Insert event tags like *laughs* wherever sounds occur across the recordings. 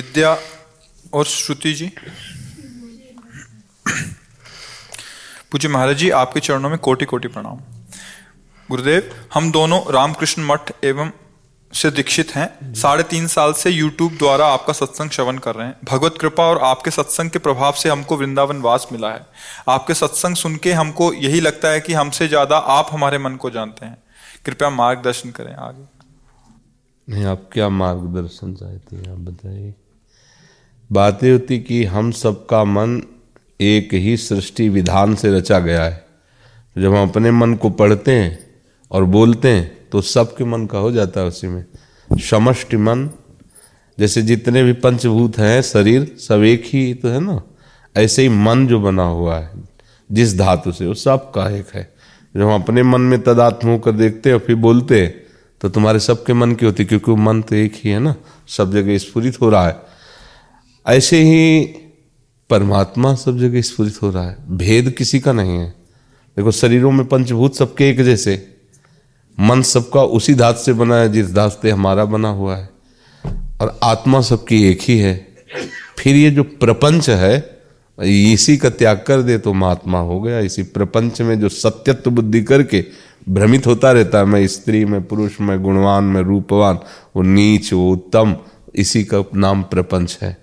विद्या और श्रुति जी। पूज्य महाराज जी, आपके चरणों में कोटि कोटि प्रणाम। गुरुदेव, हम दोनों रामकृष्ण मठ एवं से दीक्षित हैं। साढ़े तीन साल से YouTube द्वारा आपका सत्संग श्रवण कर रहे हैं। भगवत कृपा और आपके सत्संग के प्रभाव से हमको वृंदावन वास मिला है। आपके सत्संग सुन के हमको यही लगता है कि हमसे ज़्यादा आप हमारे मन को जानते हैं। कृपया मार्गदर्शन करें आगे। नहीं, आप क्या मार्गदर्शन चाहते हैं, आप बताइए। बातें होती कि हम सबका मन एक ही सृष्टि विधान से रचा गया है। जब हम अपने मन को पढ़ते हैं और बोलते हैं तो सबके मन का हो जाता है उसी में। समष्टि मन, जैसे जितने भी पंचभूत हैं, शरीर, सब एक ही तो है ना? ऐसे ही मन जो बना हुआ है, जिस धातु से, वो सब का एक है। जब हम अपने मन में तदात्म होकर देखते हैं और फिर बोलते हैं तो तुम्हारे सबके मन की होती क्योंकि मन तो एक ही है ना? सब जगह स्फुरित हो रहा है। ऐसे ही परमात्मा सब जगह स्फुरित हो रहा है। भेद किसी का नहीं है। देखो, शरीरों में पंचभूत सबके एक जैसे। मन सबका उसी धात से बना है, जिस धात से हमारा बना हुआ है। और आत्मा सबकी एक ही है। फिर ये जो प्रपंच है, इसी का त्याग कर दे तो महात्मा हो गया। इसी प्रपंच में जो सत्यत्व बुद्धि करके भ्रमित होता रहता है, मैं स्त्री, में पुरुष, में गुणवान, में रूपवान, वो नीच, वो उत्तम इसी का नाम प्रपंच है।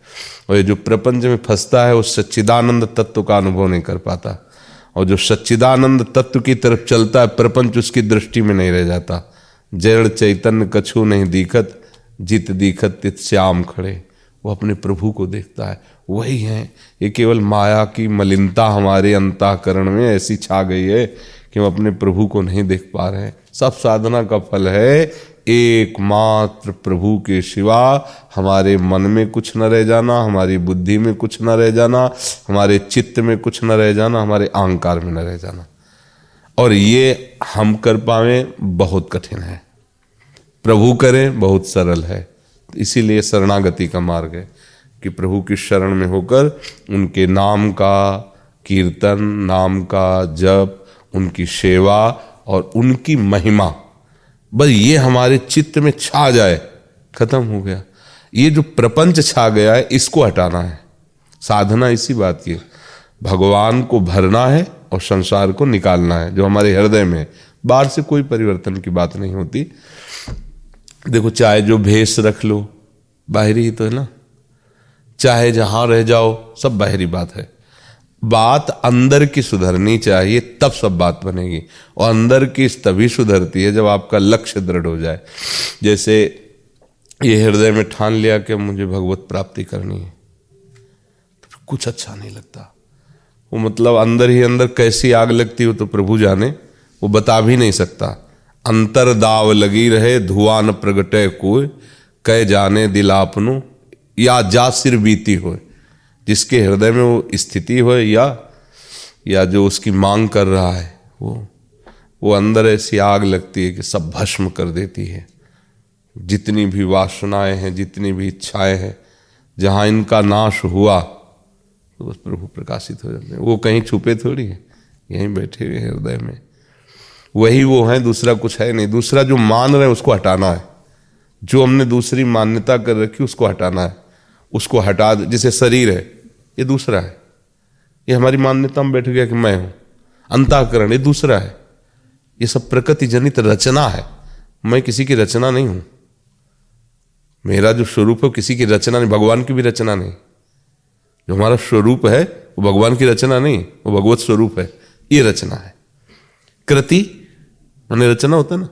और ये जो प्रपंच में फंसता है, वो सच्चिदानंद तत्व का अनुभव नहीं कर पाता। और जो सच्चिदानंद तत्व की तरफ़ चलता है, प्रपंच उसकी दृष्टि में नहीं रह जाता। जड़ चैतन्य कछु नहीं दिखत, जित दिखत तित श्याम खड़े। वो अपने प्रभु को देखता है। वही है, ये केवल माया की मलिनता हमारे अंताकरण में ऐसी छा गई है कि हम अपने प्रभु को नहीं देख पा रहे हैं। सब साधना का फल है एकमात्र प्रभु के सिवा हमारे मन में कुछ न रह जाना, हमारी बुद्धि में कुछ न रह जाना, हमारे चित्त में कुछ न रह जाना, हमारे अहंकार में न रह जाना। और ये हम कर पावे बहुत कठिन है। प्रभु करें, बहुत सरल है। इसीलिए शरणागति का मार्ग है कि प्रभु की शरण में होकर उनके नाम का कीर्तन, नाम का जप, उनकी सेवा और उनकी महिमा बस ये हमारे चित्त में छा जाए, खत्म हो गया। ये जो प्रपंच छा गया है, इसको हटाना है। साधना इसी बात की भगवान को भरना है और संसार को निकालना है, जो हमारे हृदय में बाहर से कोई परिवर्तन की बात नहीं होती। देखो, चाहे जो भेष रख लो, बाहरी ही तो है ना? चाहे जहाँ रह जाओ, सब बाहरी बात है। बात अंदर की सुधरनी चाहिए, तब सब बात बनेगी। और अंदर की तभी सुधरती है जब आपका लक्ष्य दृढ़ हो जाए। जैसे ये हृदय में ठान लिया कि मुझे भगवत प्राप्ति करनी है तो कुछ अच्छा नहीं लगता। वो मतलब अंदर ही अंदर कैसी आग लगती हो तो प्रभु जाने, वो बता भी नहीं सकता। अंतर दाव लगी रहे, धुआँ न प्रगटे कोय कह जाने दिल आपनो या जा सिर बीती हो जिसके हृदय में वो स्थिति हो या या जो उसकी मांग कर रहा है, वो वो अंदर ऐसी आग लगती है कि सब भस्म कर देती है। जितनी भी वासनाएँ हैं, जितनी भी इच्छाएँ हैं, जहाँ इनका नाश हुआ तो बस प्रभु प्रकाशित हो जाते हैं। वो कहीं छुपे थोड़ी है, यहीं बैठे हुए हृदय में। वही वो है, दूसरा कुछ है नहीं। दूसरा जो मान रहे हैं, उसको हटाना है। जो हमने दूसरी मान्यता कर रखी, उसको हटाना है। उसको हटा जिसे शरीर है। ये दूसरा है। ये हमारी मान्यता में बैठ गया कि मैं हूँ। अंताकरण, ये दूसरा है। ये सब प्रकृति जनित रचना है। मैं किसी की रचना नहीं हूँ। मेरा जो स्वरूप है किसी की रचना नहीं, भगवान की भी रचना नहीं। जो हमारा स्वरूप है, वो भगवान की रचना नहीं, वो भगवत स्वरूप है। ये रचना है। कृति, मैंने रचना होता है ना?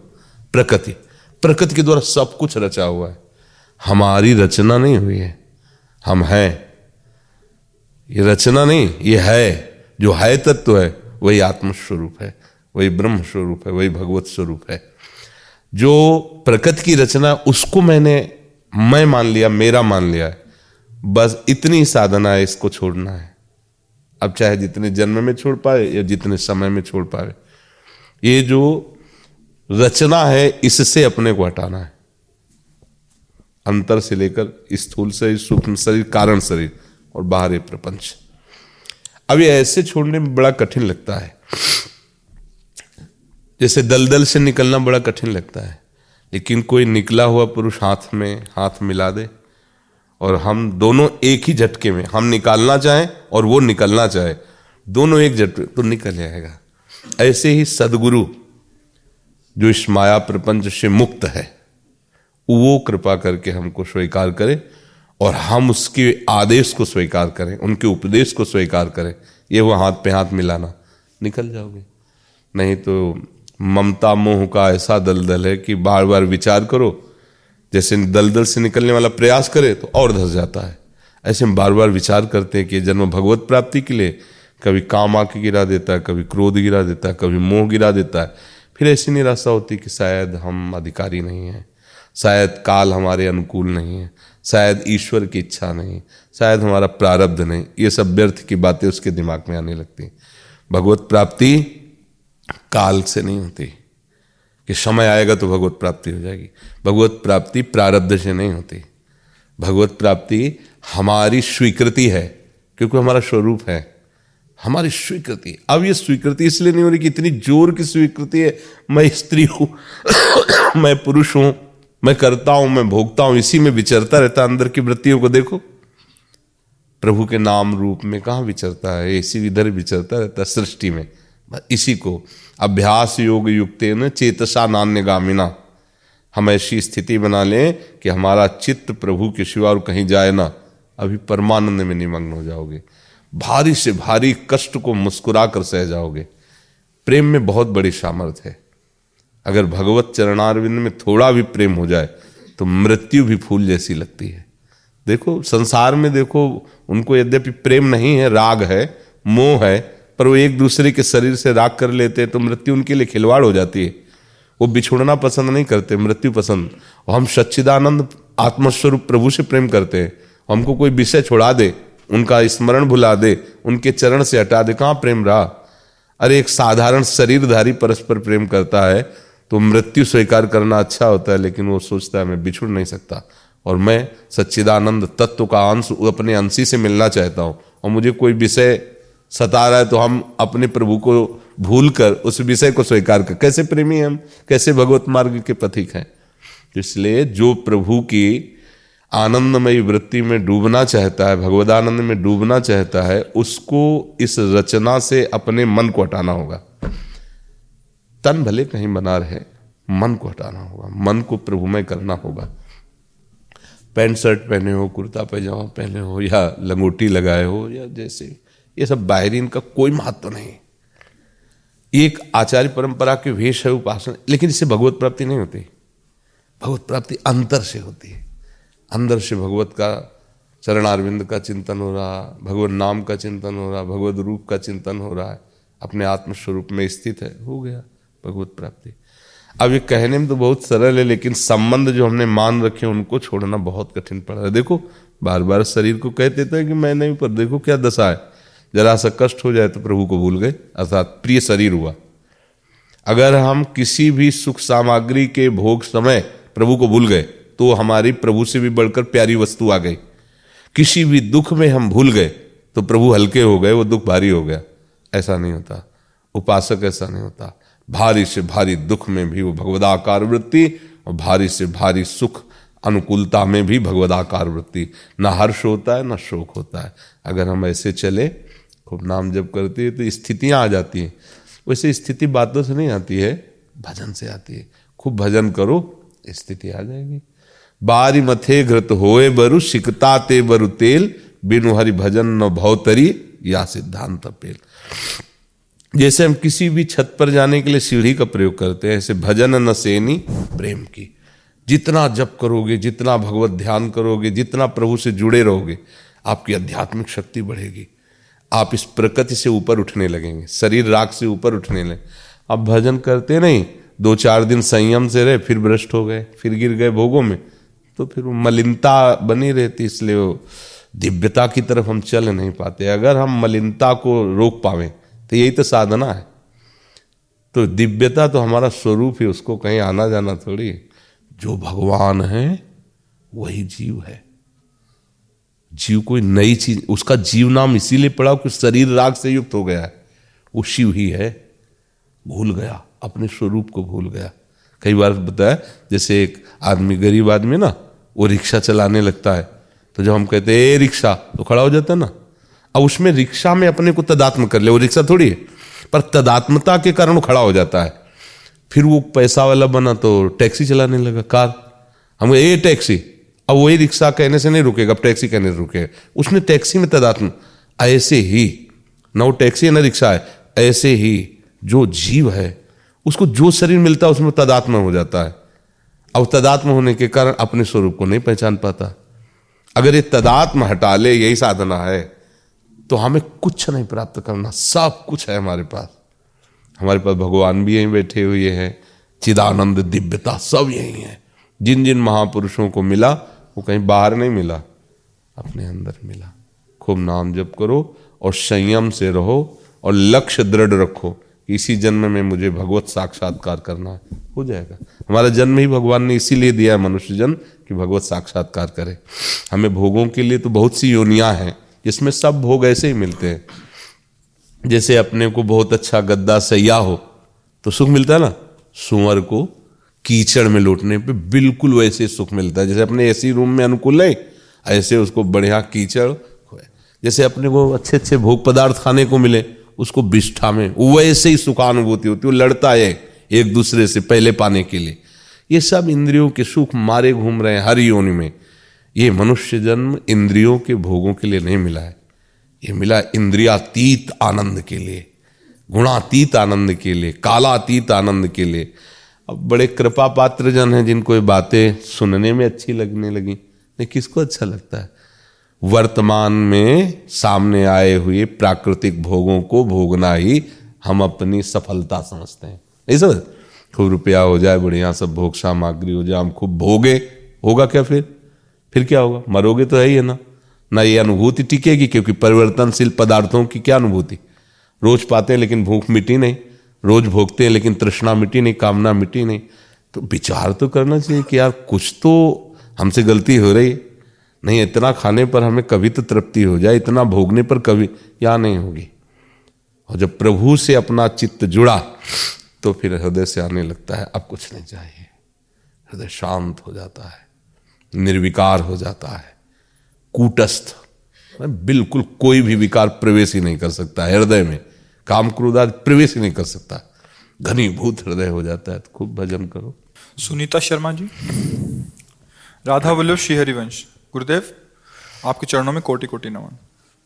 प्रकृति। प्रकृति के द्वारा सब कुछ रचा हुआ है। हमारी रचना नहीं हुई है। हम हैं। ये रचना नहीं, ये है। जो है तत्व है, वही आत्म स्वरूप है, वही ब्रह्म स्वरूप है, वही भगवत स्वरूप है। जो प्रकृति की रचना, उसको मैंने, मैं मान लिया, मेरा मान लिया है। बस इतनी साधना है, इसको छोड़ना है। अब चाहे जितने जन्म में छोड़ पाए, या जितने समय में छोड़ पाए। ये जो रचना है, इससे अपने को हटाना है। अंतर से लेकर स्थूल शरीर, सूक्ष्म शरीर, कारण शरीर। और बाहर प्रपंच। अब ये ऐसे छोड़ने में बड़ा कठिन लगता है। जैसे दलदल से निकलना बड़ा कठिन लगता है। लेकिन कोई निकला हुआ पुरुष हाथ में, हाथ मिला दे और हम दोनों एक ही झटके में, हम निकालना चाहें और वो निकलना चाहे, दोनों एक झटके तो निकल जाएगा। ऐसे ही सदगुरु, जो इस माया प्रपंच से मुक्त है, वो कृपा करके हमको स्वीकार करे और हम उसके आदेश को स्वीकार करें, उनके उपदेश को स्वीकार करें, ये वो हाथ पे हाथ मिलाना। निकल जाओगे। नहीं तो ममता मोह का ऐसा दलदल है कि बार बार विचार करो, जैसे दलदल से निकलने वाला प्रयास करे तो और धस जाता है। ऐसे हम बार बार विचार करते हैं कि जन्म भगवत प्राप्ति के लिए, कभी काम आके गिरा देता है, कभी क्रोध गिरा देता है, कभी मोह गिरा देता है। फिर ऐसी निराशा होती कि शायद हम अधिकारी नहीं हैं, शायद काल हमारे अनुकूल नहीं है। शायद ईश्वर की इच्छा नहीं, शायद हमारा प्रारब्ध नहीं। ये सब व्यर्थ की बातें उसके दिमाग में आने लगती भगवत प्राप्ति काल से नहीं होती। कि समय आएगा तो भगवत प्राप्ति हो जाएगी। भगवत प्राप्ति प्रारब्ध से नहीं होती। भगवत प्राप्ति हमारी स्वीकृति है, क्योंकि हमारा स्वरूप है। हमारी स्वीकृति। अब ये स्वीकृति इसलिए नहीं हो रही कि इतनी ज़ोर की स्वीकृति है, मैं स्त्री हूँ, *coughs* मैं पुरुष हूँ। मैं करता हूँ, मैं भोगता हूँ, इसी में विचरता रहता है अंदर की वृत्तियों को देखो। प्रभु के नाम रूप में कहा विचरता है? इसी इधर विचरता रहता सृष्टि में। इसी को। अभ्यास योग युक्त न चेतसा नान्य गामिना हम ऐसी स्थिति बना लें कि हमारा चित्त प्रभु के शिवा और कहीं जाए ना, अभी परमानंद में निमग्न हो जाओगे। भारी से भारी कष्ट को मुस्कुरा कर सह जाओगे। प्रेम में बहुत बड़ी सामर्थ्य है। अगर भगवत चरणारविंद में थोड़ा भी प्रेम हो जाए तो मृत्यु भी फूल जैसी लगती है। देखो, संसार में देखो, उनको यद्यपि प्रेम नहीं है, राग है, मोह है, पर वो एक दूसरे के शरीर से राग कर लेते हैं तो मृत्यु उनके लिए खिलवाड़ हो जाती है। वो बिछुड़ना पसंद नहीं करते, मृत्यु पसंद। और हम सच्चिदानंद, आत्मस्वरूप प्रभु से प्रेम करते हैं। हमको कोई विषय छोड़ा दे, उनका स्मरण भुला दे, उनके चरण से हटा दे, कहाँ प्रेम रहा? अरे, एक साधारण शरीरधारी परस्पर प्रेम करता है तो मृत्यु स्वीकार करना अच्छा होता है, लेकिन वो सोचता है, मैं बिछुड़ नहीं सकता। और मैं सच्चिदानंद तत्व का अंश अपने अंशी से मिलना चाहता हूँ। और मुझे कोई विषय सता रहा है तो हम अपने प्रभु को भूल कर उस विषय को स्वीकार कर। कैसे प्रेमी हम? कैसे भगवत मार्ग के पथिक हैं? इसलिए जो प्रभु की आनंदमयी वृत्ति में डूबना चाहता है, भगवदानंद में डूबना चाहता है, उसको इस रचना से अपने मन को हटाना होगा। तन भले कहीं बना रहे मन को हटाना होगा, मन को प्रभुमय करना होगा। पैंट शर्ट पहने हो, कुर्ता पैजामा पहने हो, या लंगोटी लगाए हो, या जैसे, ये सब बाहरी इनका कोई महत्व नहीं। एक आचार्य परंपरा के वेश है उपासना, लेकिन इससे भगवत प्राप्ति नहीं होती। भगवत प्राप्ति अंतर से होती है। अंदर से भगवत का चरणारविंद का चिंतन हो रहा, भगवत नाम का चिंतन हो रहा, भगवत रूप का चिंतन हो रहा है, अपने आत्मस्वरूप में स्थित है, हो गया। भगवत प्राप्ति। अब ये कहने में तो बहुत सरल है, लेकिन संबंध जो हमने मान रखे उनको छोड़ना बहुत कठिन पड़ रहा है। देखो बार बार शरीर को कहते थे कि मैं नहीं, पर देखो क्या दशा है। जरा सा कष्ट हो जाए तो प्रभु को भूल गए, अर्थात प्रिय शरीर हुआ। अगर हम किसी भी सुख सामग्री के भोग समय प्रभु को भूल गए तो हमारी प्रभु से भी बढ़कर प्यारी वस्तु आ गई। किसी भी दुख में हम भूल गए तो प्रभु हल्के हो गए, वो दुख भारी हो गया। ऐसा नहीं होता। उपासक ऐसा नहीं होता। भारी से भारी दुख में भी वो भगवदाकार वृत्ति और भारी से भारी सुख, अनुकूलता में भी भगवदाकार वृत्ति। न हर्ष होता है, न शोक होता है। अगर हम ऐसे चले, खूब नाम जब करते हैं तो स्थितियाँ आ जाती हैं। वैसे स्थिति बातों से नहीं आती है, भजन से आती है। खूब भजन करो, स्थिति आ जाएगी। बारी मथे घृत होए बरु शिकता ते बरु तेल, बिनु हरि भजन न भौतरी, या सिद्धांत पेल जैसे हम किसी भी छत पर जाने के लिए सीढ़ी का प्रयोग करते हैं, ऐसे भजन न सेनी प्रेम की। जितना जप करोगे, जितना भगवत ध्यान करोगे, जितना प्रभु से जुड़े रहोगे, आपकी आध्यात्मिक शक्ति बढ़ेगी। आप इस प्रकृति से ऊपर उठने लगेंगे, शरीर राग से ऊपर उठने लगे। अब भजन करते नहीं, दो चार दिन संयम से रहे, फिर भ्रष्ट हो गए, फिर गिर गए भोगों में तो फिर वो मलिनता बनी रहती, इसलिए वो दिव्यता की तरफ़ हम चल नहीं पाते। अगर हम मलिनता को रोक पावे तो यही तो साधना है। तो दिव्यता तो हमारा स्वरूप है, उसको कहीं आना जाना थोड़ी। जो भगवान है, वही जीव है। जीव कोई नई चीज़, उसका जीव नाम इसीलिए पड़ा कि शरीर राग से युक्त हो गया है। वो शिव ही है, भूल गया, अपने स्वरूप को भूल गया। कई बार बताया, जैसे एक आदमी गरीब आदमी ना, वो रिक्शा चलाने लगता है। तो जब हम कहते हैं रिक्शा तो खड़ा हो जाता है ना। अब उसमें रिक्शा में अपने को तदात्म कर ले, वो रिक्शा थोड़ी है, पर तदात्मता के कारण खड़ा हो जाता है। फिर वो पैसा वाला बना तो टैक्सी चलाने लगा, कार। हम ये टैक्सी। अब वही रिक्शा कहने से नहीं रुकेगा, अब टैक्सी कहने से रुकेगा उसने टैक्सी में तदात्म, ऐसे ही, न वो टैक्सी है, न रिक्शा है, ऐसे ही जो जीव है, उसको जो शरीर मिलता है, उसमें तदात्म हो जाता है। अब तदात्म होने के कारण अपने स्वरूप को नहीं पहचान पाता। अगर ये तदात्म हटा ले, यही साधना है। तो हमें कुछ नहीं प्राप्त करना। सब कुछ है हमारे पास। हमारे पास भगवान भी यहीं बैठे हुए हैं, चिदानंद दिव्यता सब यही है। जिन जिन महापुरुषों को मिला, वो कहीं बाहर नहीं मिला, अपने अंदर मिला। खूब नाम जप करो और संयम से रहो और लक्ष्य दृढ़ रखो इसी जन्म में मुझे भगवत साक्षात्कार करना है हो जाएगा। हमारा जन्म ही भगवान ने इसीलिए दिया है, मनुष्य जन्म, कि भगवत साक्षात्कार करे। हमें भोगों के लिए तो बहुत सी योनियाँ हैं। जिसमें सब भोग ऐसे ही मिलते हैं। जैसे अपने को बहुत अच्छा गद्दा सैया हो तो सुख मिलता है ना? सुअर को कीचड़ में लौटने पे बिल्कुल वैसे सुख मिलता है। जैसे अपने ऐसी रूम में अनुकूल है ऐसे उसको बढ़िया कीचड़ जैसे अपने को अच्छे अच्छे भोग पदार्थ खाने को मिले, उसको बिष्ठा में वैसे ही सुखानुभूति होती है, वो लड़ता है एक दूसरे से पहले पाने के लिए। ये सब इंद्रियों के सुख मारे घूम रहे हैं हर योनि में। ये मनुष्य जन्म इंद्रियों के भोगों के लिए नहीं मिला है। ये मिला इंद्रियातीत आनंद के लिए, गुणातीत आनंद के लिए, कालातीत आनंद के लिए। अब बड़े कृपा पात्र जन हैं जिनको ये बातें सुनने में अच्छी लगने लगी। नहीं, किसको अच्छा लगता है? वर्तमान में सामने आए हुए प्राकृतिक भोगों को भोगना ही हम अपनी सफलता समझते हैं। नहीं समझ? खूब रुपया हो जाए, बढ़िया सब भोग सामग्री हो जाए, हम खूब भोगे। होगा क्या फिर? फिर क्या होगा? मरोगे तो है ही है ना। ना ये अनुभूति टिकेगी, क्योंकि परिवर्तनशील पदार्थों की क्या अनुभूति? रोज पाते हैं, लेकिन भूख मिटी नहीं। रोज भोगते हैं, लेकिन तृष्णा मिटी नहीं, कामना मिटी नहीं। तो विचार तो करना चाहिए कि यार, कुछ तो हमसे गलती हो रही। नहीं, इतना खाने पर हमें कभी तो तृप्ति हो जाए, इतना भोगने पर कभी या नहीं होगी। और जब प्रभु से अपना चित्त जुड़ा तो फिर हृदय से आने लगता है, अब कुछ नहीं चाहिए। हृदय शांत हो जाता है। निर्विकार हो जाता है। कूटस्थ। बिल्कुल कोई भी विकार प्रवेश ही नहीं कर सकता हृदय में। काम क्रोध प्रवेश ही नहीं कर सकता। घनीभूत हृदय हो जाता है तो खूब भजन करो। सुनीता शर्मा जी। राधा वल्लभ श्री हरिवंश गुरुदेव आपके चरणों में कोटि कोटि नमन।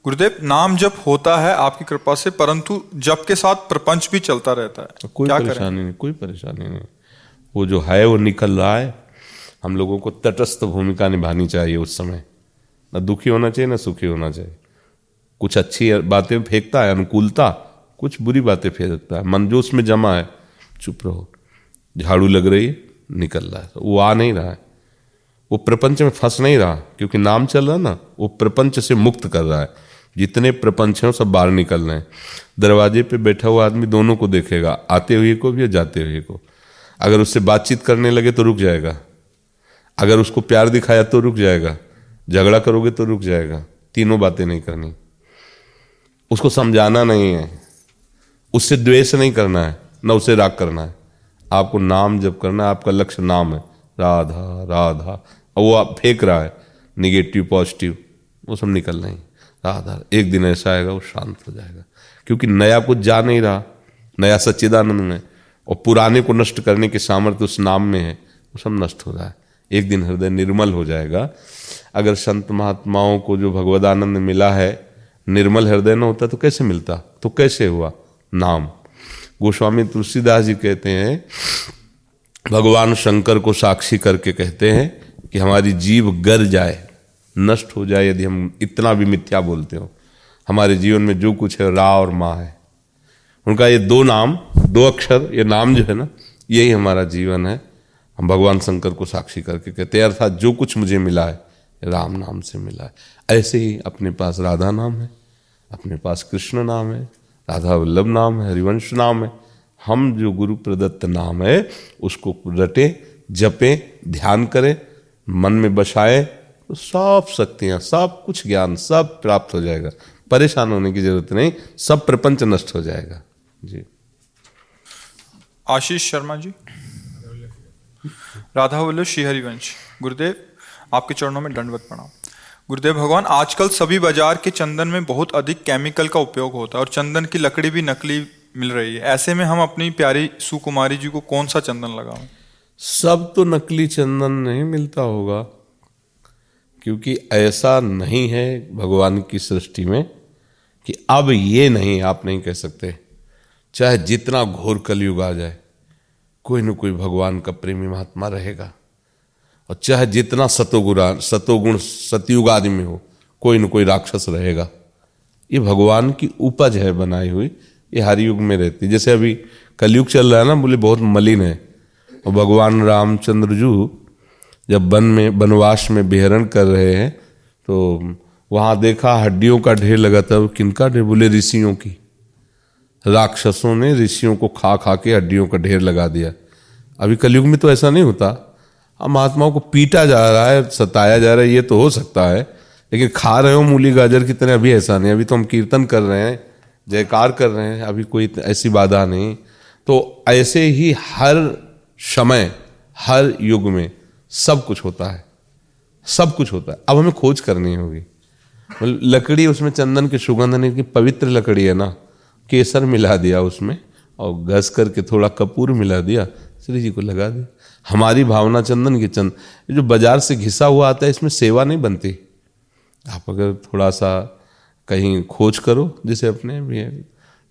गुरुदेव नाम जप होता है आपकी कृपा से परंतु जप के साथ प्रपंच भी चलता रहता है। कोई परेशानी नहीं कोई परेशानी नहीं। वो जो है वो निकल रहा है। हम लोगों को तटस्थ भूमिका निभानी चाहिए उस समय। न दुखी होना चाहिए, ना सुखी होना चाहिए। कुछ अच्छी बातें फेंकता है, अनुकूलता, कुछ बुरी बातें फेंकता है। मन जो उसमें जमा है। चुप रहो। झाड़ू लग रही है, निकल रहा है। वो आ नहीं रहा है। वो प्रपंच में फंस नहीं रहा, क्योंकि नाम चल रहा है ना, वो प्रपंच से मुक्त कर रहा है। जितने प्रपंच हैं सब बाहर निकल रहे हैं। दरवाजे पे बैठा हुआ आदमी दोनों को देखेगा, आते हुए को भी जाते हुए को। अगर उससे बातचीत करने लगे तो रुक जाएगा। अगर उसको प्यार दिखाया तो रुक जाएगा। झगड़ा करोगे तो रुक जाएगा। तीनों बातें नहीं करनी। उसको समझाना नहीं है। उससे द्वेष नहीं करना है, न उसे राग करना है। आपको नाम जब करना है, आपका लक्ष्य नाम है। राधा राधा। और वो आप फेंक रहा है। निगेटिव पॉजिटिव वो सब निकल नहीं। राधा, एक दिन ऐसा आएगा, वो शांत हो जाएगा। क्योंकि नया कुछ जा नहीं रहा। नया सच्चिदानंद में। और पुराने को नष्ट करने के सामर्थ्य उस नाम में है। वो सब नष्ट हो रहा है। एक दिन हृदय निर्मल हो जाएगा। अगर संत महात्माओं को जो भगवदानंद मिला है, निर्मल हृदय न होता तो कैसे मिलता? तो कैसे हुआ? नाम। गोस्वामी तुलसीदास जी कहते हैं, भगवान शंकर को साक्षी करके कहते हैं कि हमारी जीव गर जाए, नष्ट हो जाए यदि हम इतना भी मिथ्या बोलते हो। हमारे जीवन में जो कुछ है रा और माँ है। उनका ये दो नाम, दो अक्षर, ये नाम जो है ना, यही हमारा जीवन है। हम भगवान शंकर को साक्षी करके कहते हैं अर्थात जो कुछ मुझे मिला है, राम नाम से मिला है। ऐसे ही अपने पास राधा नाम है, अपने पास कृष्ण नाम है, राधा वल्लभ नाम है, हरिवंश नाम है। हम जो गुरु प्रदत्त नाम है, उसको रटे, जपे, ध्यान करें, मन में बसाए तो सब शक्तियाँ, सब कुछ ज्ञान, सब प्राप्त हो जाएगा। परेशान होने की ज़रूरत नहीं, सब प्रपंच नष्ट हो जाएगा। जी। आशीष शर्मा जी। राधा बोलो श्री हरिवंश गुरुदेव, आपके चरणों में दंडवत प्रणाम। गुरुदेव भगवान, आजकल सभी बाज़ार के चंदन में बहुत अधिक केमिकल का उपयोग होता है और चंदन की लकड़ी भी नकली मिल रही है। ऐसे में हम अपनी प्यारी सुकुमारी जी को कौन सा चंदन लगाओ सब तो नकली चंदन नहीं मिलता होगा, क्योंकि ऐसा नहीं है भगवान की सृष्टि में कि अब ये नहीं, आप नहीं कह सकते। चाहे जितना घोर कलयुग आ जाए कोई न कोई भगवान का प्रेमी महात्मा रहेगा। और चाहे जितना सतोगुणा सतोगुण, सतयुग आदि में हो, कोई न कोई राक्षस रहेगा। ये भगवान की उपज है बनाई हुई, ये हर युग में रहती है। जैसे अभी कलयुग चल रहा है ना, बोले बहुत मलिन है। और भगवान रामचंद्र जू जब वन में, वनवास में विहरण कर रहे हैं तो वहाँ देखा हड्डियों का ढेर लगा था। किनका ढेर? बोले ऋषियों की। राक्षसों ने ऋषियों को खा खा के हड्डियों का ढेर लगा दिया। अभी कलयुग में तो ऐसा नहीं होता। अब महात्माओं को पीटा जा रहा है, सताया जा रहा है, ये तो हो सकता है। लेकिन खा रहे हो मूली गाजर की तरह, अभी ऐसा नहीं। अभी तो हम कीर्तन कर रहे हैं, जयकार कर रहे हैं, अभी कोई ऐसी बाधा नहीं। तो ऐसे ही हर समय, हर युग में सब कुछ होता है। सब कुछ होता है। अब हमें खोज करनी होगी। लकड़ी, उसमें चंदन की सुगंध नहीं की पवित्र लकड़ी है ना। केसर मिला दिया उसमें और घस करके थोड़ा कपूर मिला दिया, श्री जी को लगा दिया। हमारी भावना चंदन की चंद जो बाज़ार से घिसा हुआ आता है, इसमें सेवा नहीं बनती। आप अगर थोड़ा सा कहीं खोज करो जिसे अपने भी है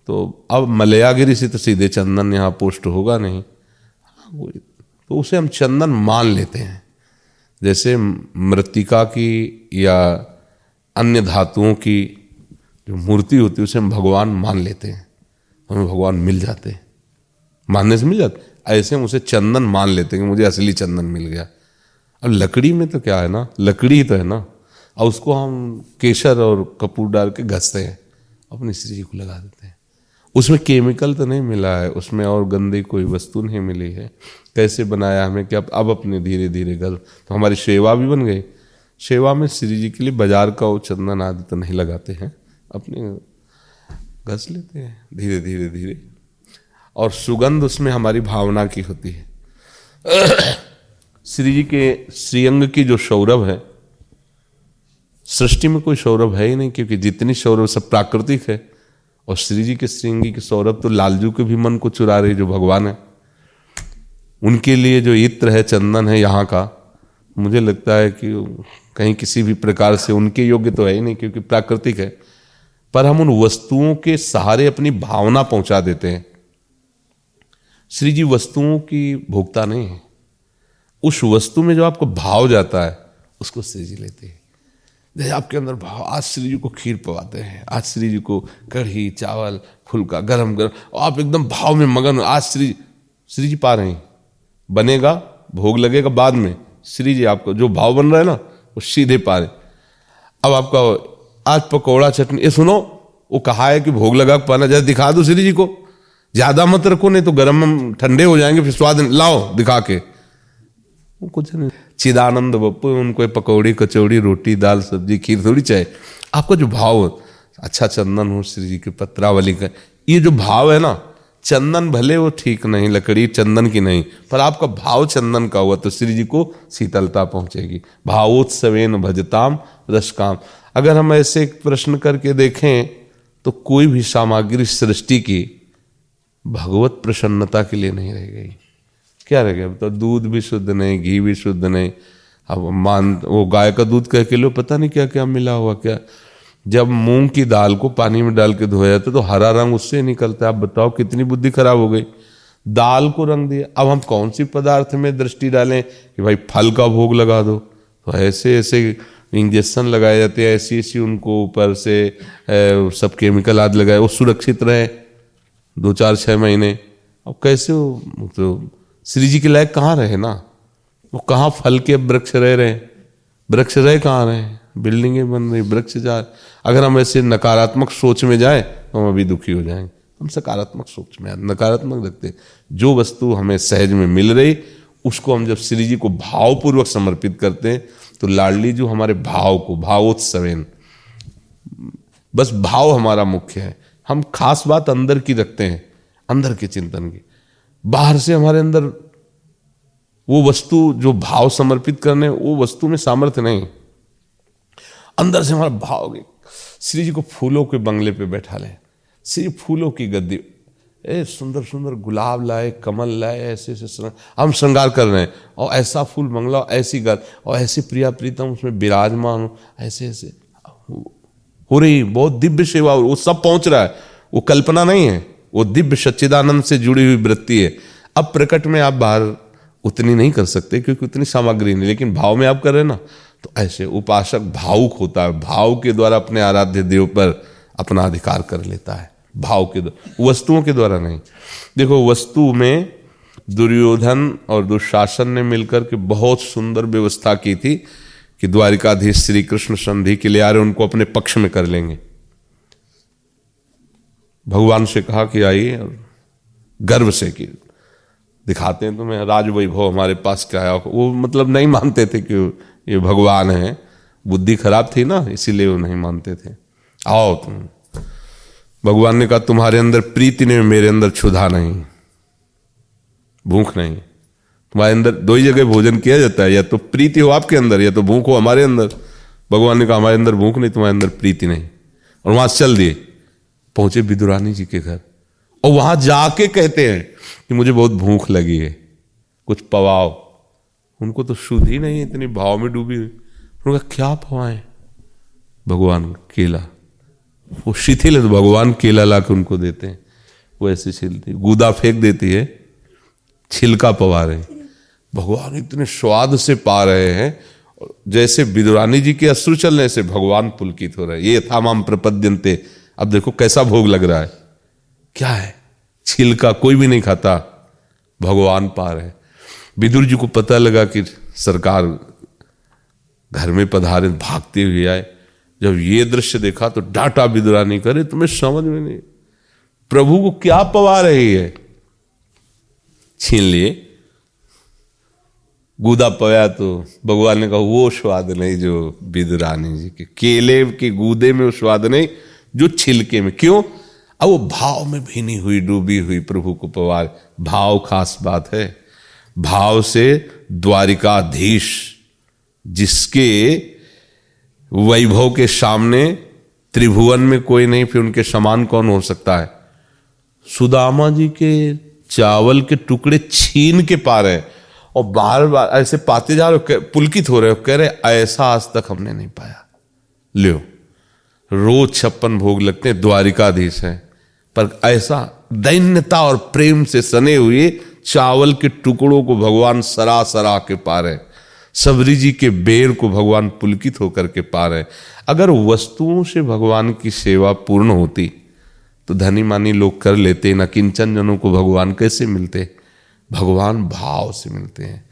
तो अब मलयागिरी से तो सीधे चंदन यहाँ पोस्ट होगा नहीं। तो उसे हम चंदन मान लेते हैं। जैसे मृतिका की या अन्य धातुओं की जो मूर्ति होती है, उसे हम भगवान मान लेते हैं। हमें भगवान मिल जाते हैं। मानने से मिल जाते ऐसे हम उसे चंदन मान लेते हैं कि मुझे असली चंदन मिल गया। अब लकड़ी में तो क्या है ना? लकड़ी तो है ना। और उसको हम केसर और कपूर डाल के घसते हैं। अपनी स्त्री को लगा देते हैं। उसमें केमिकल तो नहीं मिला है। उसमें और गंदी कोई वस्तु नहीं मिली है। कैसे बनाया हमें? क्या अब अपने धीरे धीरे घर। तो हमारी सेवा भी बन गई। सेवा में श्री जी के लिए बाज़ार का वो चंदन आदि तो नहीं लगाते हैं। अपने घस लेते हैं, धीरे धीरे धीरे। और सुगंध उसमें हमारी भावना की होती है। श्री जी के श्रीअंग की जो सौरभ है, सृष्टि में कोई सौरभ है ही नहीं, क्योंकि जितनी सौरभ सब प्राकृतिक है, और श्री जी के श्रृंगी के सौरभ तो लालजू के भी मन को चुरा रही जो भगवान है। उनके लिए जो इत्र है, चंदन है यहाँ का, मुझे लगता है कि कहीं किसी भी प्रकार से उनके योग्य तो है ही नहीं, क्योंकि प्राकृतिक है। पर हम उन वस्तुओं के सहारे अपनी भावना पहुँचा देते हैं। श्री जी, वस्तुओं की भोक्ता नहीं है। उस वस्तु में जो आपको भाव जाता है, उसको श्री जी लेते हैं। जैसे आपके अंदर भाव, आज श्री जी को खीर पवाते हैं, आज श्री जी को कढ़ी, चावल, फुलका, गरम गरम, और आप एकदम भाव में मगन आज श्री श्री जी पा रहे हैं। बनेगा, भोग लगेगा बाद में, श्री जी आपको, जो भाव बन रहा है ना, वो सीधे पा रहे अब आपका आज पकौड़ा चटनी, ये सुनो, वो कहा है कि भोग लगा पाना जैसे दिखा दो श्री जी को। ज़्यादा मत रखो, नहीं तो गर्म ठंडे हो जाएँगे, फिर स्वाद लाओ, दिखा के। कुछ नहीं। चिदानंद बप्पू, उनको पकौड़ी, कचौड़ी, रोटी, दाल, सब्ज़ी, खीर, थोड़ी चाहे आपका जो भाव अच्छा चंदन हो, श्री जी की पत्रावली का, ये जो भाव है ना, चंदन भले वो ठीक नहीं, लकड़ी चंदन की नहीं, पर आपका भाव चंदन का हुआ तो श्री जी को शीतलता पहुंचेगी। भावोत्सवेन भजताम रसकाम। अगर हम ऐसे एक प्रश्न करके देखें तो कोई भी सामग्री सृष्टि की भगवत प्रसन्नता के लिए नहीं रह गई। क्या रह गया? तो दूध भी शुद्ध नहीं, घी भी शुद्ध नहीं। अब मान, वो गाय का दूध कह के लो, पता नहीं क्या क्या मिला हुआ, क्या? जब मूंग की दाल को पानी में डाल के धोया जाता तो हरा रंग उससे निकलता है। आप बताओ कितनी बुद्धि खराब हो गई। दाल को रंग दिया। अब हम कौन सी पदार्थ में दृष्टि डालें कि भाई फल का भोग लगा दो? तो ऐसे ऐसे इंजेक्शन लगाए जाते हैं ऐसी ऐसी उनको ऊपर से सब केमिकल आदि लगाए, वो सुरक्षित रहे दो चार छः महीने। अब कैसे हो? तो श्री जी के लायक कहाँ रहे ना? वो कहाँ फल के वृक्ष रह रहे वृक्ष रहे कहाँ रहे बिल्डिंगें बन रही, वृक्ष जा अगर हम ऐसे नकारात्मक सोच में जाए तो हम अभी दुखी हो जाएँगे। हम सकारात्मक सोच में, नकारात्मक रखते जो वस्तु हमें सहज में मिल रही, उसको हम जब श्री जी को भावपूर्वक समर्पित करते हैं तो लाडली जो हमारे भाव को, भावोत्सवेन। बस भाव हमारा मुख्य है। हम खास बात अंदर की रखते हैं, अंदर के चिंतन की। बाहर से हमारे अंदर वो वस्तु जो भाव समर्पित करने, वो वस्तु में सामर्थ्य नहीं। अंदर से हमारा भाव श्री जी को फूलों के बंगले पे बैठा ले। श्री फूलों की गद्दी ए, सुंदर सुंदर गुलाब लाए, कमल लाए, ऐसे ऐसे हम श्रृंगार कर रहे हैं। और ऐसा फूल मंगला ऐसी गल। और ऐसी प्रिया प्रीतम, उसमें विराजमान हो। ऐसे ऐसे। हो रही बहुत दिव्य सेवा वो सब पहुँच रहा है। वो कल्पना नहीं है। वो दिव्य सच्चिदानंद से जुड़ी हुई वृत्ति है। अब प्रकट में आप बाहर उतनी नहीं कर सकते, क्योंकि उतनी सामग्री नहीं। लेकिन भाव में आप कर रहे ना तो ऐसे उपासक भावुक होता है। भाव के द्वारा अपने आराध्य देव पर अपना अधिकार कर लेता है। भाव के वस्तुओं के द्वारा नहीं। देखो, वस्तु में दुर्योधन और दुशासन ने मिलकर के बहुत सुंदर व्यवस्था की थी कि द्वारिकाधीश श्री कृष्ण संधि के लिए आ रहे, उनको अपने पक्ष में कर लेंगे। भगवान से कहा कि आइए गर्व से कि दिखाते हैं तुम्हें राज वैभव हमारे पास क्या है? वो मतलब नहीं मानते थे कि ये भगवान है। बुद्धि खराब थी ना, इसीलिए वो नहीं मानते थे। आओ तुम। भगवान ने कहा, तुम्हारे अंदर प्रीति नहीं मेरे अंदर क्षुधा नहीं, भूख नहीं। तुम्हारे अंदर दो ही जगह भोजन किया जाता है, या तो प्रीति हो आपके अंदर, या तो भूख हो हमारे अंदर। भगवान ने कहा, हमारे अंदर भूख नहीं, तुम्हारे अंदर प्रीति नहीं। और वहाँ चल दिए। पहुँचे विदुरानी जी के घर। और वहाँ जाके कहते हैं कि मुझे बहुत भूख लगी है, कुछ पवाओ। उनको तो शुद्ध ही नहीं इतनी भाव में डूबी हुई। उनका क्या पवाए? भगवान केला। वो शिथिल है तो भगवान केला ला के उनको देते हैं। वो ऐसे छिलती। गुदा फेंक देती है। छिलका पवा रहे भगवान इतने स्वाद से पा रहे हैं। जैसे विदुरानी जी के अश्रु चलने से भगवान पुलकित हो रहे हैं। ये था माम प्रपद्यंते अब देखो कैसा भोग लग रहा है। क्या है? छिलका कोई भी नहीं खाता। भगवान पा रहे विदुर जी को पता लगा कि सरकार घर में पधारे, भागते हुए आए। जब ये दृश्य देखा तो डाटा विदुरा नहीं करे तुम्हें समझ में नहीं प्रभु को क्या पवा रही है? छीन लिए। गुदा पया तो भगवान ने कहा, वो स्वाद नहीं जो विदुरानी जी के, केले के गूदे में वो स्वाद नहीं, जो छिलके में। क्यों? अब वो भाव में भीनी हुई, डूबी हुई प्रभु को पवार भाव खास बात है। भाव से द्वारिकाधीश, जिसके वैभव के सामने त्रिभुवन में कोई नहीं, फिर उनके समान कौन हो सकता है? सुदामा जी के चावल के टुकड़े छीन के पा रहे और बार बार ऐसे पाते जा रहे पुलकित हो रहे हो, कह रहे ऐसा आज तक हमने नहीं पाया। लियो, रोज छप्पन भोग लगते हैं, द्वारिकाधीश है, पर ऐसा दैन्यता और प्रेम से सने हुए चावल के टुकड़ों को भगवान सरा सरा के पा रहे सबरी जी के बेर को भगवान पुलकित होकर के पा रहे अगर वस्तुओं से भगवान की सेवा पूर्ण होती तो धनी मानी लोग कर लेते, न किंचन जनों को भगवान कैसे मिलते? भगवान भाव से मिलते हैं।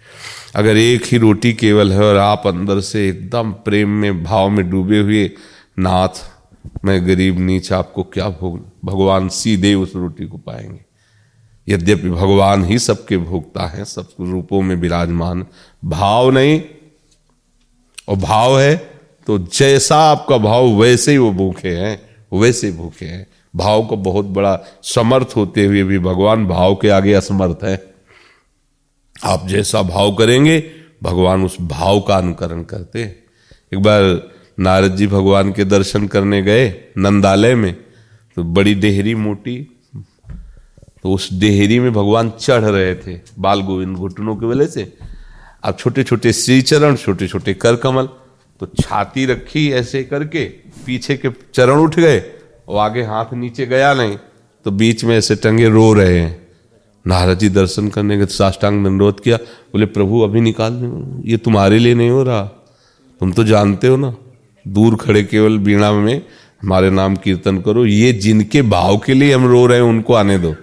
अगर एक ही रोटी केवल है और आप अंदर से एकदम प्रेम में, भाव में डूबे हुए नाथ, मैं गरीब नीच, आपको क्या भोग भगवान सीधे उस रोटी को पाएँगे? यद्यपि भगवान ही सबके भोगता है, सब रूपों में विराजमान। भाव नहीं, और भाव है तो जैसा आपका भाव वैसे ही वो भूखे हैं, वैसे भूखे हैं। भाव को बहुत बड़ा समर्थ होते हुए भी भगवान भाव के आगे असमर्थ है। आप जैसा भाव करेंगे, भगवान उस भाव का अनुकरण करते हैं। एक बार नारद जी भगवान के दर्शन करने गए नंदालय में तो बड़ी डेहरी मोटी तो उस डेहरी में भगवान चढ़ रहे थे, बाल गोविंद घुटनों के वजह से। अब छोटे छोटे श्री चरण छोटे छोटे कर कमल तो छाती रखी ऐसे करके, पीछे के चरण उठ गए और आगे हाथ नीचे गया नहीं तो बीच में ऐसे टंगे रो रहे हैं। नारद जी दर्शन करने के साष्टांग अनुरोध किया, बोले, प्रभु, अभी निकाल दे, ये तुम्हारे लिए नहीं हो रहा। तुम तो जानते हो ना, दूर खड़े केवल बीणा में, हमारे नाम कीर्तन करो, ये जिनके भाव के लिए हम रो रहे हैं, उनको आने दो।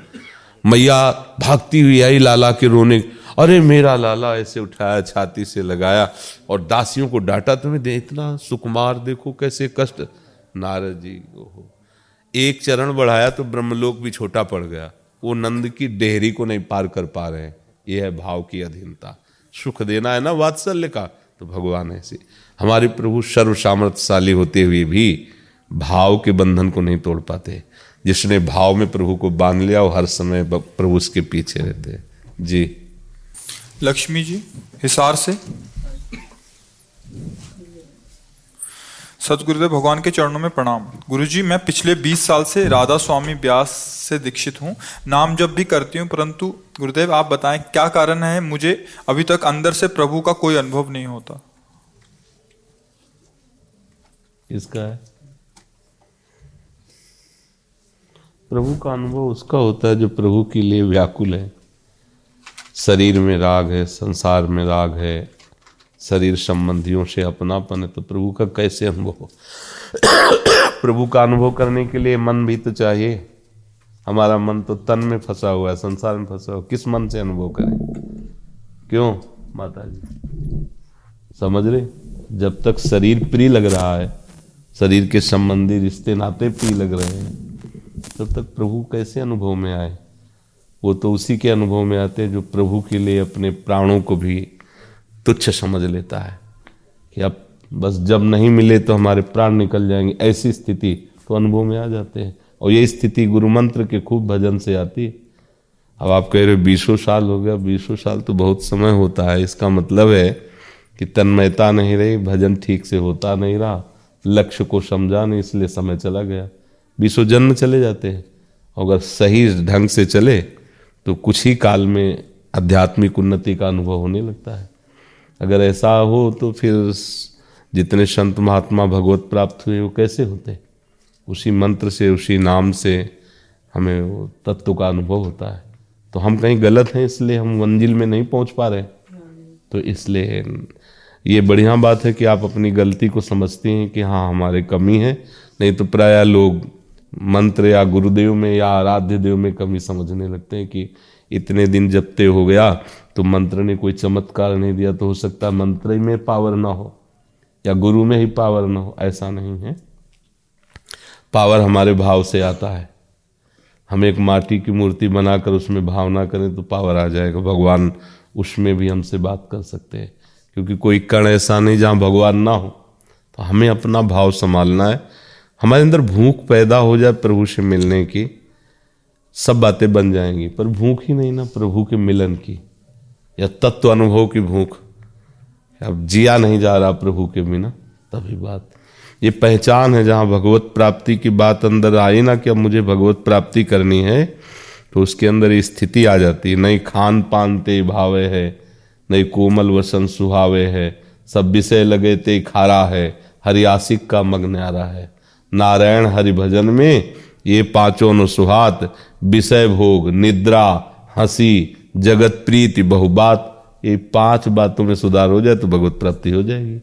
मैया भागती हुई आई लाला के रोने। अरे मेरा लाला ऐसे उठाया, छाती से लगाया और दासियों को डांटा, तुम्हें दे, इतना सुकुमार देखो कैसे कष्ट। नारद जी को एक चरण बढ़ाया तो ब्रह्मलोक भी छोटा पड़ गया। वो नंद की डेहरी को नहीं पार कर पा रहे हैं। ये है भाव की अधीनता। सुख देना है ना वात्सल्य का? तो भगवान ऐसे। हमारे प्रभु सर्व सामर्थ्यशाली होते हुए भी भाव के बंधन को नहीं तोड़ पाते। जिसने भाव में प्रभु को बाँध लिया वो हर समय प्रभु उसके पीछे रहते हैं। जी। लक्ष्मी जी हिसार से। सतगुरुदेव भगवान के चरणों में प्रणाम। गुरुजी मैं पिछले 20 साल से राधा स्वामी व्यास से दीक्षित हूँ। नाम जब भी करती हूँ परंतु गुरुदेव आप बताएँ क्या कारण है? मुझे अभी तक अंदर से प्रभु का कोई अनुभव नहीं होता। इसका है? प्रभु का अनुभव उसका होता है जो प्रभु के लिए व्याकुल है। शरीर में राग है, संसार में राग है, शरीर संबंधियों से अपनापन है तो प्रभु का कैसे अनुभव प्रभु का अनुभव करने के लिए मन भी तो चाहिए। हमारा मन तो तन में फंसा हुआ है, संसार में फंसा हुआ किस मन से अनुभव करें? क्यों? माता जी समझ रहे? जब तक शरीर प्रिय लग रहा है, शरीर के संबंधी रिश्ते, नाते प्रिय लग रहे हैं तब तक प्रभु कैसे अनुभव में आए? वो तो उसी के अनुभव में आते हैं जो प्रभु के लिए अपने प्राणों को भी तुच्छ समझ लेता है कि अब बस जब नहीं मिले तो हमारे प्राण निकल जाएँगे। ऐसी स्थिति तो अनुभव में आ जाते हैं। और ये स्थिति गुरु मंत्र के खूब भजन से आती है। अब आप कह रहे हो बीसों साल हो गया, बीसों साल तो बहुत समय होता है। इसका मतलब है कि तन्मयता नहीं रही, भजन ठीक से होता नहीं रहा, लक्ष्य को समझा नहीं, इसलिए समय चला गया। बीसों जन्म चले जाते हैं। अगर सही ढंग से चले तो कुछ ही काल में आध्यात्मिक उन्नति का अनुभव होने लगता है। अगर ऐसा हो तो फिर जितने संत महात्मा भगवत प्राप्त हुए, वो कैसे होते? उसी मंत्र से, उसी नाम से हमें वो तत्व का अनुभव होता है। तो हम कहीं गलत हैं, इसलिए हम मंजिल में नहीं पहुँच पा रहे। तो इसलिए ये बढ़िया बात है कि आप अपनी गलती को समझते हैं कि हाँ हमारे कमी है। नहीं तो प्राय लोग मंत्र या गुरुदेव में या आराध्य देव में कमी समझने लगते हैं कि इतने दिन जपते हो गया तो मंत्र ने कोई चमत्कार नहीं दिया तो हो सकता है मंत्र में पावर ना हो या गुरु में ही पावर ना हो। ऐसा नहीं है। पावर हमारे भाव से आता है। हम एक माटी की मूर्ति बनाकर उसमें भावना करें तो पावर आ जाएगा। भगवान उसमें भी हमसे बात कर सकते हैं। क्योंकि कोई कण ऐसा नहीं जहाँ भगवान ना हो। तो हमें अपना भाव संभालना है। हमारे अंदर भूख पैदा हो जाए प्रभु से मिलने की, सब बातें बन जाएँगी, पर भूख ही नहीं ना, प्रभु के मिलन की, या तत्व अनुभव की भूख। अब जिया नहीं जा रहा प्रभु के बिना, तभी बात। ये पहचान है जहाँ भगवत प्राप्ति की बात अंदर आई ना कि अब मुझे भगवत प्राप्ति करनी है तो उसके अंदर ये स्थिति आ जाती है। नहीं खान पान ते भावे है, नहीं कोमल वसन सुहावे है, सब विषय लगे ते खारा है हरियासिक का मग्न आ रहा है। नारायण हरि भजन में ये पाँचों न सुहात विषय भोग, निद्रा, हँसी, जगत प्रीति, बहुबात, ये पाँच बातों में सुधार हो जाए तो भगवत प्राप्ति हो जाएगी।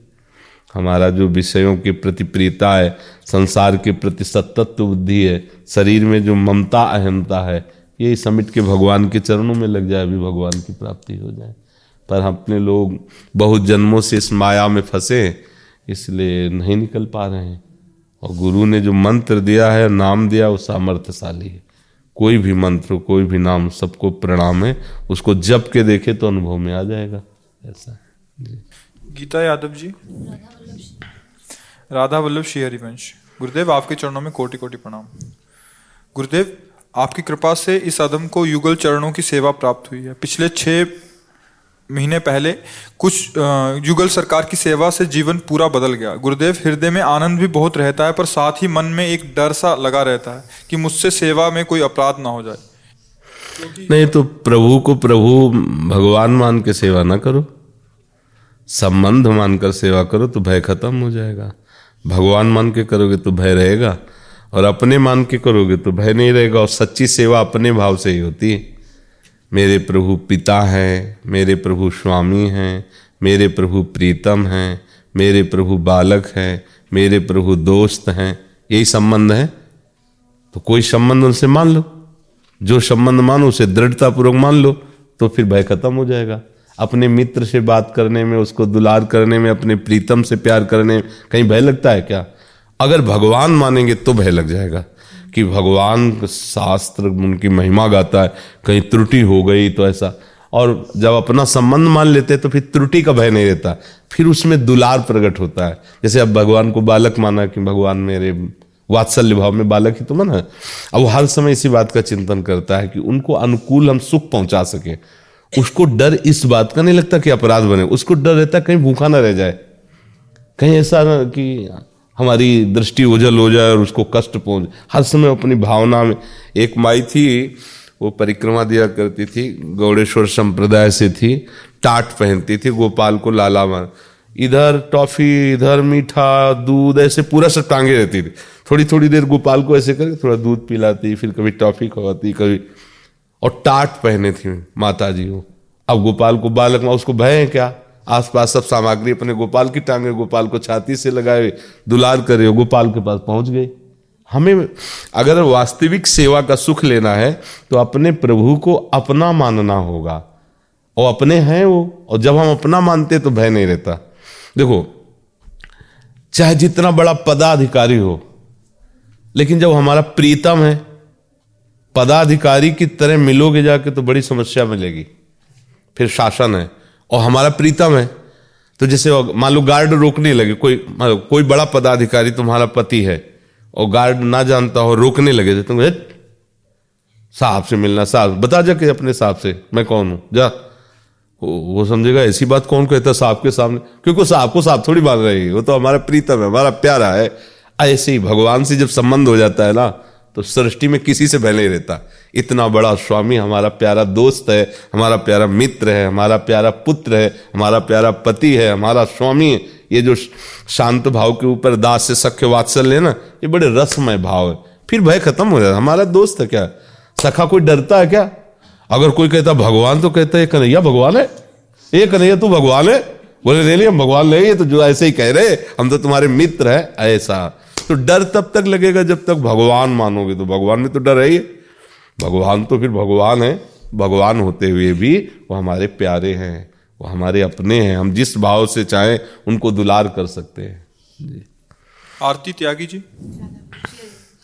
हमारा जो विषयों के प्रति प्रियता है, संसार के प्रति सतत्व बुद्धि है, शरीर में जो ममता, अहमता है, ये समिट के भगवान के चरणों में लग जाए, अभी भगवान की प्राप्ति हो जाए। पर हम अपने लोग बहुत जन्मों से इस माया में फंसे, इसलिए नहीं निकल पा रहे हैं। और गुरु ने जो मंत्र दिया है, नाम दिया, वो सामर्थ्यशाली है। कोई भी मंत्र कोई भी नाम, सबको प्रणाम है। उसको जप के देखे तो अनुभव में आ जाएगा। ऐसा जी। गीता यादव जी। राधा वल्लभ श्री हरिवंश। गुरुदेव, आपके चरणों में कोटि कोटि प्रणाम। गुरुदेव, आपकी कृपा से इस अदम को युगल चरणों की सेवा प्राप्त हुई है। पिछले छह महीने पहले कुछ युगल सरकार की सेवा से जीवन पूरा बदल गया। गुरुदेव, हृदय में आनंद भी बहुत रहता है, पर साथ ही मन में एक डर सा लगा रहता है कि मुझसे सेवा में कोई अपराध ना हो जाए। नहीं तो प्रभु को प्रभु भगवान मान के सेवा ना करो। संबंध मानकर सेवा करो तो भय खत्म हो जाएगा। भगवान मान के करोगे तो भय रहेगा और अपने मान के करोगे तो भय नहीं रहेगा और सच्ची सेवा अपने भाव से ही होती है। मेरे प्रभु पिता हैं, मेरे प्रभु स्वामी हैं, मेरे प्रभु प्रीतम हैं, मेरे प्रभु बालक हैं, मेरे प्रभु दोस्त हैं। यही संबंध है? तो कोई संबंध उनसे मान लो। जो संबंध मानो उसे दृढ़तापूर्वक मान लो तो फिर भय खत्म हो जाएगा। अपने मित्र से बात करने में, उसको दुलार करने में, अपने प्रीतम से प्यार करने में कहीं भय लगता है क्या? अगर भगवान मानेंगे तो भय लग जाएगा। कि भगवान शास्त्र, उनकी महिमा गाता है, कहीं त्रुटि हो गई तो ऐसा। और जब अपना संबंध मान लेते हैं तो फिर त्रुटि का भय नहीं रहता। फिर उसमें दुलार प्रकट होता है। जैसे अब भगवान को बालक माना कि भगवान मेरे वात्सल्य भाव में बालक ही तो माना अब वो हर समय इसी बात का चिंतन करता है कि उनको अनुकूल हम सुख पहुँचा सके। उसको डर इस बात का नहीं लगता कि अपराध बने। उसको डर रहता कहीं भूखा ना रह जाए। कहीं ऐसा ना कि हमारी दृष्टि उजल हो जाए और उसको कष्ट पहुँच हर समय अपनी भावना में एक माई थी, वो परिक्रमा दिया करती थी, गौड़ेश्वर संप्रदाय से थी, टाट पहनती थी, गोपाल को लाला मार। इधर टॉफी, इधर मीठा, दूध, ऐसे पूरा सब टांगे रहती थी। थोड़ी थोड़ी देर गोपाल को ऐसे करके थोड़ा दूध पिलाती, फिर कभी टॉफी खवाती, कभी और टाट पहने थी माता जी वो। अब गोपाल को बालक माँ, उसको भय है क्या? आसपास सब सामग्री अपने गोपाल की टांगे गोपाल को छाती से लगाए, दुलार करे गोपाल के पास पहुँच गए। हमें अगर वास्तविक सेवा का सुख लेना है तो अपने प्रभु को अपना मानना होगा। और अपने हैं वो, और जब हम अपना मानते तो भय नहीं रहता। देखो, चाहे जितना बड़ा पदाधिकारी हो, लेकिन जब हमारा प्रीतम है, पदाधिकारी की तरह मिलोगे जाके तो बड़ी समस्या मिलेगी। फिर शासन है। और हमारा प्रीतम है। तो जैसे मान लो गार्ड रोकने लगे, कोई कोई बड़ा पदाधिकारी तुम्हारा पति है, और गार्ड ना जानता हो, रोकने लगे तो तुम साहब से मिलना, साहब, बता जा के अपने साहब से, मैं कौन हूँ? जा। वो समझेगा, ऐसी बात कौन कहता साहब के सामने? क्योंकि साहब को साहब थोड़ी बात रही वो तो हमारा प्रीतम है, हमारा प्यारा है। ऐसे ही भगवान से जब संबंध हो जाता है ना तो सृष्टि में किसी से भय नहीं रहता। इतना बड़ा स्वामी, हमारा प्यारा दोस्त है, हमारा प्यारा मित्र है, हमारा प्यारा पुत्र है, हमारा प्यारा पति है, हमारा स्वामी ये जो शांत भाव के ऊपर दास से सख्य वात्सल्य है ना, ये बड़े रसमय भाव है। फिर भय खत्म हो जाता हमारा दोस्त है क्या? सखा कोई डरता है क्या? अगर कोई कहता, भगवान तो कहता है कन्हैया भगवान है? ये कन्हैया तू भगवान है? बोले, नहीं हम भगवान नहीं तो जो ऐसे ही कह रहे हम तो तुम्हारे मित्र है, ऐसा। तो डर तब तक लगेगा जब तक भगवान मानोगे तो भगवान में तो डर है ही। भगवान तो फिर भगवान है। भगवान होते हुए भी वो हमारे प्यारे हैं वो हमारे अपने हैं। हम जिस भाव से चाहें उनको दुलार कर सकते हैं। जी। आरती त्यागी जी।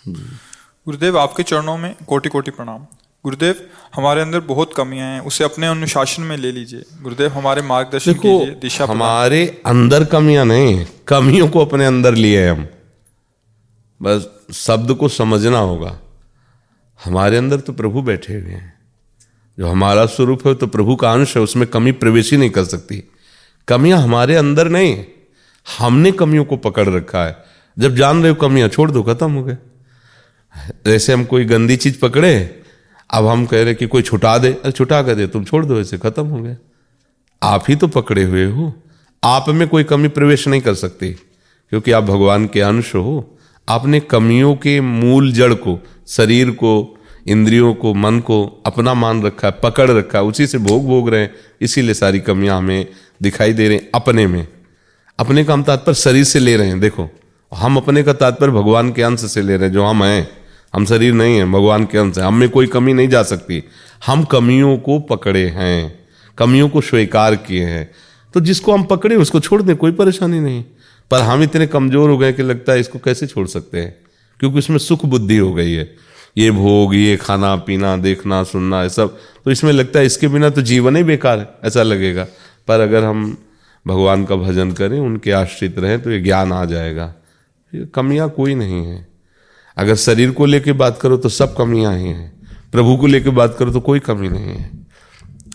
गुरुदेव आपके चरणों में कोटि कोटि प्रणाम। गुरुदेव हमारे अंदर बहुत कमियाँ हैं उसे अपने अनुशासन में ले लीजिए। गुरुदेव हमारे मार्गदर्शन कीजिए दिशा हमारे अंदर कमियाँ नहीं कमियों को अपने अंदर लिए हम। बस शब्द को समझना होगा। हमारे अंदर तो प्रभु बैठे हुए हैं। जो हमारा स्वरूप है तो प्रभु का अंश है, उसमें कमी प्रवेश ही नहीं कर सकती। कमियाँ हमारे अंदर नहीं हमने कमियों को पकड़ रखा है। जब जान रहे हो कमियाँ, छोड़ दो, खत्म हो गए। जैसे हम कोई गंदी चीज़ पकड़े, अब हम कह रहे कि कोई छुटा दे, अरे छुटा कर दे, तुम छोड़ दो ऐसे खत्म हो गए। आप ही तो पकड़े हुए हो। आप में कोई कमी प्रवेश नहीं कर सकती, क्योंकि आप भगवान के अंश हो। आपने कमियों के मूल जड़ को, शरीर को, इंद्रियों को, मन को अपना मान रखा है पकड़ रखा है उसी से भोग भोग रहे हैं। इसीलिए सारी कमियाँ हमें दिखाई दे रही हैं अपने में। अपने का हम तात्पर्य शरीर से ले रहे हैं, देखो। हम अपने का तात्पर्य भगवान के अंश से ले रहे हैं, जो हम हैं। हम शरीर नहीं है, भगवान के अंश है। हम में कोई कमी नहीं जा सकती। हम कमियों को पकड़े हैं, कमियों को स्वीकार किए हैं। तो जिसको हम पकड़े, उसको छोड़ दें, कोई परेशानी नहीं। पर हम इतने कमज़ोर हो गए कि लगता है इसको कैसे छोड़ सकते हैं? क्योंकि उसमें सुख बुद्धि हो गई है। ये भोग, ये खाना, पीना, देखना, सुनना, ये सब। तो इसमें लगता है इसके बिना तो जीवन ही बेकार है, ऐसा लगेगा। पर अगर हम भगवान का भजन करें, उनके आश्रित रहें तो ये ज्ञान आ जाएगा। कमियाँ कोई नहीं है। अगर शरीर को लेके बात करो तो सब कमियाँ ही हैं। प्रभु को लेके बात करो तो कोई कमी नहीं है।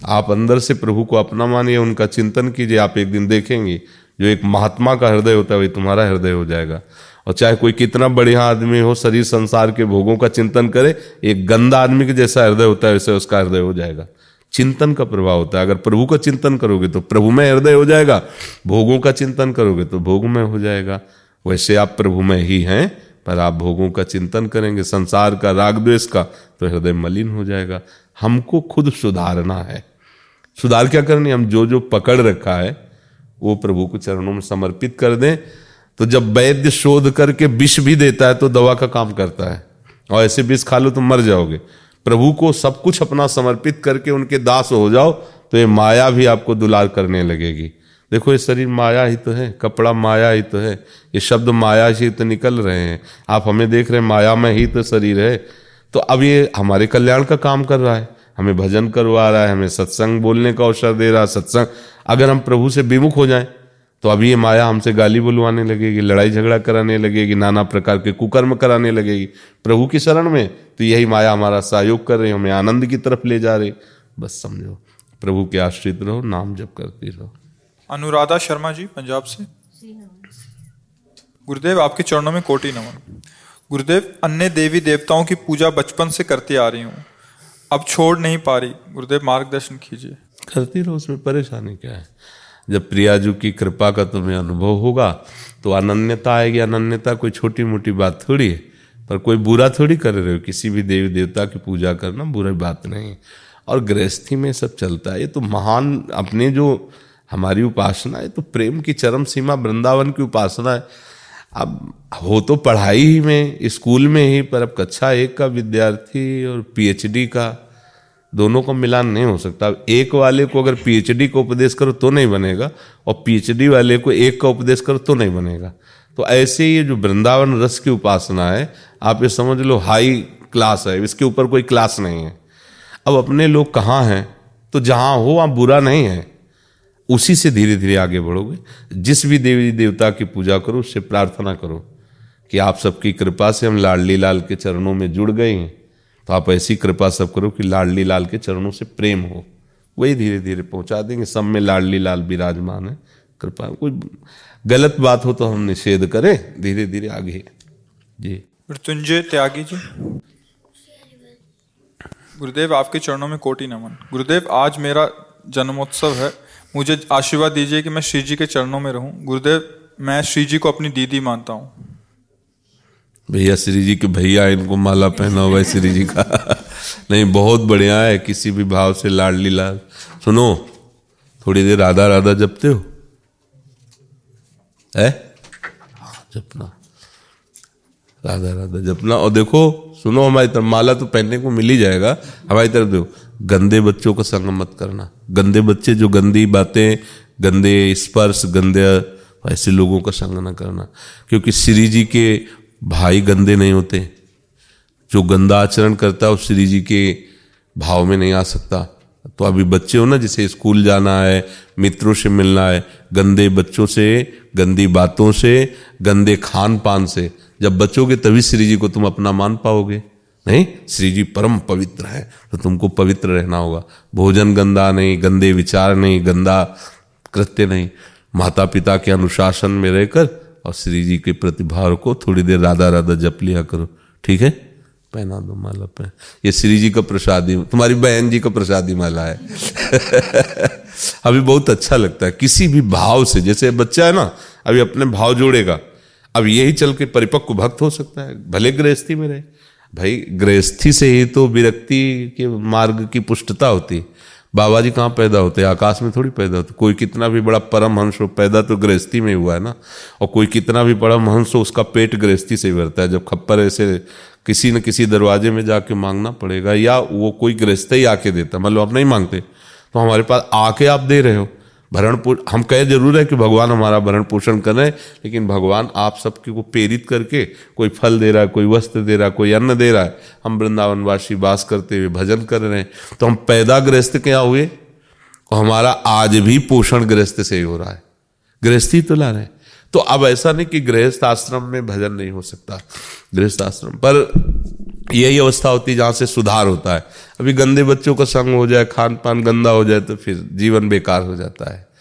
आप अंदर से प्रभु को अपना मानिए, उनका चिंतन कीजिए, आप एक दिन देखेंगे जो एक महात्मा का हृदय होता है, वही तुम्हारा हृदय हो जाएगा। और चाहे कोई कितना बढ़िया आदमी हो, शरीर संसार के भोगों का चिंतन करे, एक गंदा आदमी के जैसा हृदय होता है, वैसे उसका हृदय हो जाएगा। चिंतन का प्रभाव होता है। अगर प्रभु का चिंतन करोगे तो प्रभु में हृदय हो जाएगा, भोगों का चिंतन करोगे तो भोग में हो जाएगा। वैसे आप प्रभु में ही हैं, पर आप भोगों का चिंतन करेंगे, संसार का राग द्वेष का तो हृदय मलिन हो जाएगा। हमको खुद सुधारना है। सुधार क्या करनी हम जो जो पकड़ रखा है वो प्रभु को चरणों में समर्पित कर दें। तो जब वैद्य शोध करके विष भी देता है तो दवा का काम करता है। और ऐसे विष खा लो तो मर जाओगे। प्रभु को सब कुछ अपना समर्पित करके उनके दास हो जाओ तो ये माया भी आपको दुलार करने लगेगी। देखो, ये शरीर माया ही तो है, कपड़ा माया ही तो है, ये शब्द माया से तो निकल रहे हैं। आप हमें देख रहे हैं, माया में ही तो शरीर है। तो अब ये हमारे कल्याण का काम कर रहा है। हमें भजन करवा रहा है, हमें सत्संग बोलने का अवसर दे रहा है, सत्संग अगर हम प्रभु से विमुख हो जाएँ तो अभी ये माया हमसे गाली बुलवाने लगेगी, लड़ाई झगड़ा कराने लगेगी, नाना प्रकार के कुकर्म कराने लगेगी। प्रभु की शरण में तो यही माया हमारा सहयोग कर रही हमें आनंद की तरफ़ ले जा रही बस समझो, प्रभु के आश्रित रहो, नाम जप करते रहो। अनुराधा शर्मा जी, पंजाब से? गुरुदेव, आपके चरणों में कोटि नमन। गुरुदेव, अन्य देवी देवताओं की पूजा बचपन से करती आ रही हूँ। अब छोड़ नहीं पा रही। गुरुदेव, मार्गदर्शन कीजिए। करती रहो, उसमें परेशानी क्या है? जब प्रियाजू की कृपा का तुम्हें अनुभव होगा तो अनन्यता आएगी। अनन्यता कोई छोटी मोटी बात थोड़ी है, पर कोई बुरा थोड़ी कर रहे हो। किसी भी देवी देवता की पूजा करना बुरी बात नहीं और गृहस्थी में सब चलता है। ये तो महान अपने जो हमारी उपासना है तो प्रेम की चरम सीमा, वृंदावन की उपासना है। अब हो तो पढ़ाई ही में, स्कूल में ही, पर अब कक्षा एक का विद्यार्थी और पीएचडी का दोनों का मिलान नहीं हो सकता। अब एक वाले को अगर पीएचडी का उपदेश करो तो नहीं बनेगा और पीएचडी वाले को एक का उपदेश करो तो नहीं बनेगा। तो ऐसे ये जो वृंदावन रस की उपासना है, आप ये समझ लो हाई क्लास है, इसके ऊपर कोई क्लास नहीं है। अब अपने लोग कहाँ हैं? तो जहाँ हो, वहाँ बुरा नहीं है। उसी से धीरे धीरे आगे बढ़ोगे। जिस भी देवी देवता की पूजा करो, उससे प्रार्थना करो कि आप सबकी कृपा से हम लाडली लाल के चरणों में जुड़ गए हैं। तो आप ऐसी कृपा सब करो कि लाडली लाल के चरणों से प्रेम हो। वही धीरे धीरे पहुँचा देंगे। सब में लाडली लाल विराजमान है। कृपा, कोई गलत बात हो तो हम निषेध करें। धीरे धीरे आगे। जी। मृत्युंजय त्यागी जी। गुरुदेव, आपके चरणों में कोटि नमन। गुरुदेव, आज मेरा जन्मोत्सव है। मुझे आशीर्वाद दीजिए कि मैं श्री जी के चरणों में रहूँ। गुरुदेव, मैं श्री जी को अपनी दीदी मानता हूँ। भैया श्री जी के भैया इनको माला पहना हुआ श्री जी का। नहीं बहुत बढ़िया है किसी भी भाव से लाडली लाल। सुनो थोड़ी देर राधा राधा जपते हो? है? हाँ, जपना। राधा राधा जपना। और देखो सुनो हमारी तरफ़ माला तो पहनने को मिल ही जाएगा। हमारी तरफ़ देखो गंदे बच्चों का संग मत करना। गंदे बच्चे जो गंदी बातें गंदे स्पर्श गंदे ऐसे लोगों का संग न करना। क्योंकि श्री जी के भाई गंदे नहीं होते। जो गंदा आचरण करता है वो श्री जी के भाव में नहीं आ सकता। तो अभी बच्चे हो ना, जिसे स्कूल जाना है, मित्रों से मिलना है, गंदे बच्चों से, गंदी बातों से, गंदे खान पान से, जब बचोगे तभी श्री जी को तुम अपना मान पाओगे। नहीं? श्री जी परम पवित्र है तो तुमको पवित्र रहना होगा। भोजन गंदा नहीं, गंदे विचार नहीं, गंदा कृत्य नहीं। माता पिता के अनुशासन में रहकर और श्री जी के प्रतिभाव को थोड़ी देर राधा राधा जप लिया करो। ठीक है? पहना दो माला पे। ये श्री जी का प्रसादी, तुम्हारी बहन जी का प्रसादी माला है। *laughs* अभी बहुत अच्छा लगता है। किसी भी भाव से, जैसे बच्चा है ना, अभी अपने भाव जोड़ेगा। अब यही चल के परिपक्व भक्त हो सकता है। भले गृहस्थी में रहे। भाई, गृहस्थी से ही तो विरक्ति के मार्ग की पुष्टता होती। है बाबा जी कहाँ पैदा होते आकाश में थोड़ी पैदा होते। कोई कितना भी बड़ा परम हंस हो, पैदा तो गृहस्थी में हुआ है ना? और कोई कितना भी बड़ा हंस हो, उसका पेट गृहस्थी से भरता है। जब खप्पर ऐसे किसी न किसी दरवाजे में जाके मांगना पड़ेगा, या वो कोई गृहस्थ ही आके देता मतलब आप नहीं मांगते तो हमारे पास आके आप दे रहे हो। भरण हम कहे ज़रूर है कि भगवान हमारा भरण पोषण कर रहे हैं, लेकिन भगवान आप सबके को प्रेरित करके कोई फल दे रहा है, कोई वस्त्र दे रहा है, कोई अन्न दे रहा है, हम वृंदावनवासी वास करते हुए भजन कर रहे हैं तो हम पैदा गृहस्थ क्या हुए? और हमारा आज भी पोषण गृहस्थ से ही हो रहा है। गृहस्थी तो ला रहे हैं। तो अब ऐसा नहीं कि गृहस्थ आश्रम में भजन नहीं हो सकता गृहस्थ आश्रम पर यही अवस्था होती है जहाँ से सुधार होता है। अभी गंदे बच्चों का संग हो जाए खान पान गंदा हो जाए तो फिर जीवन बेकार हो जाता है।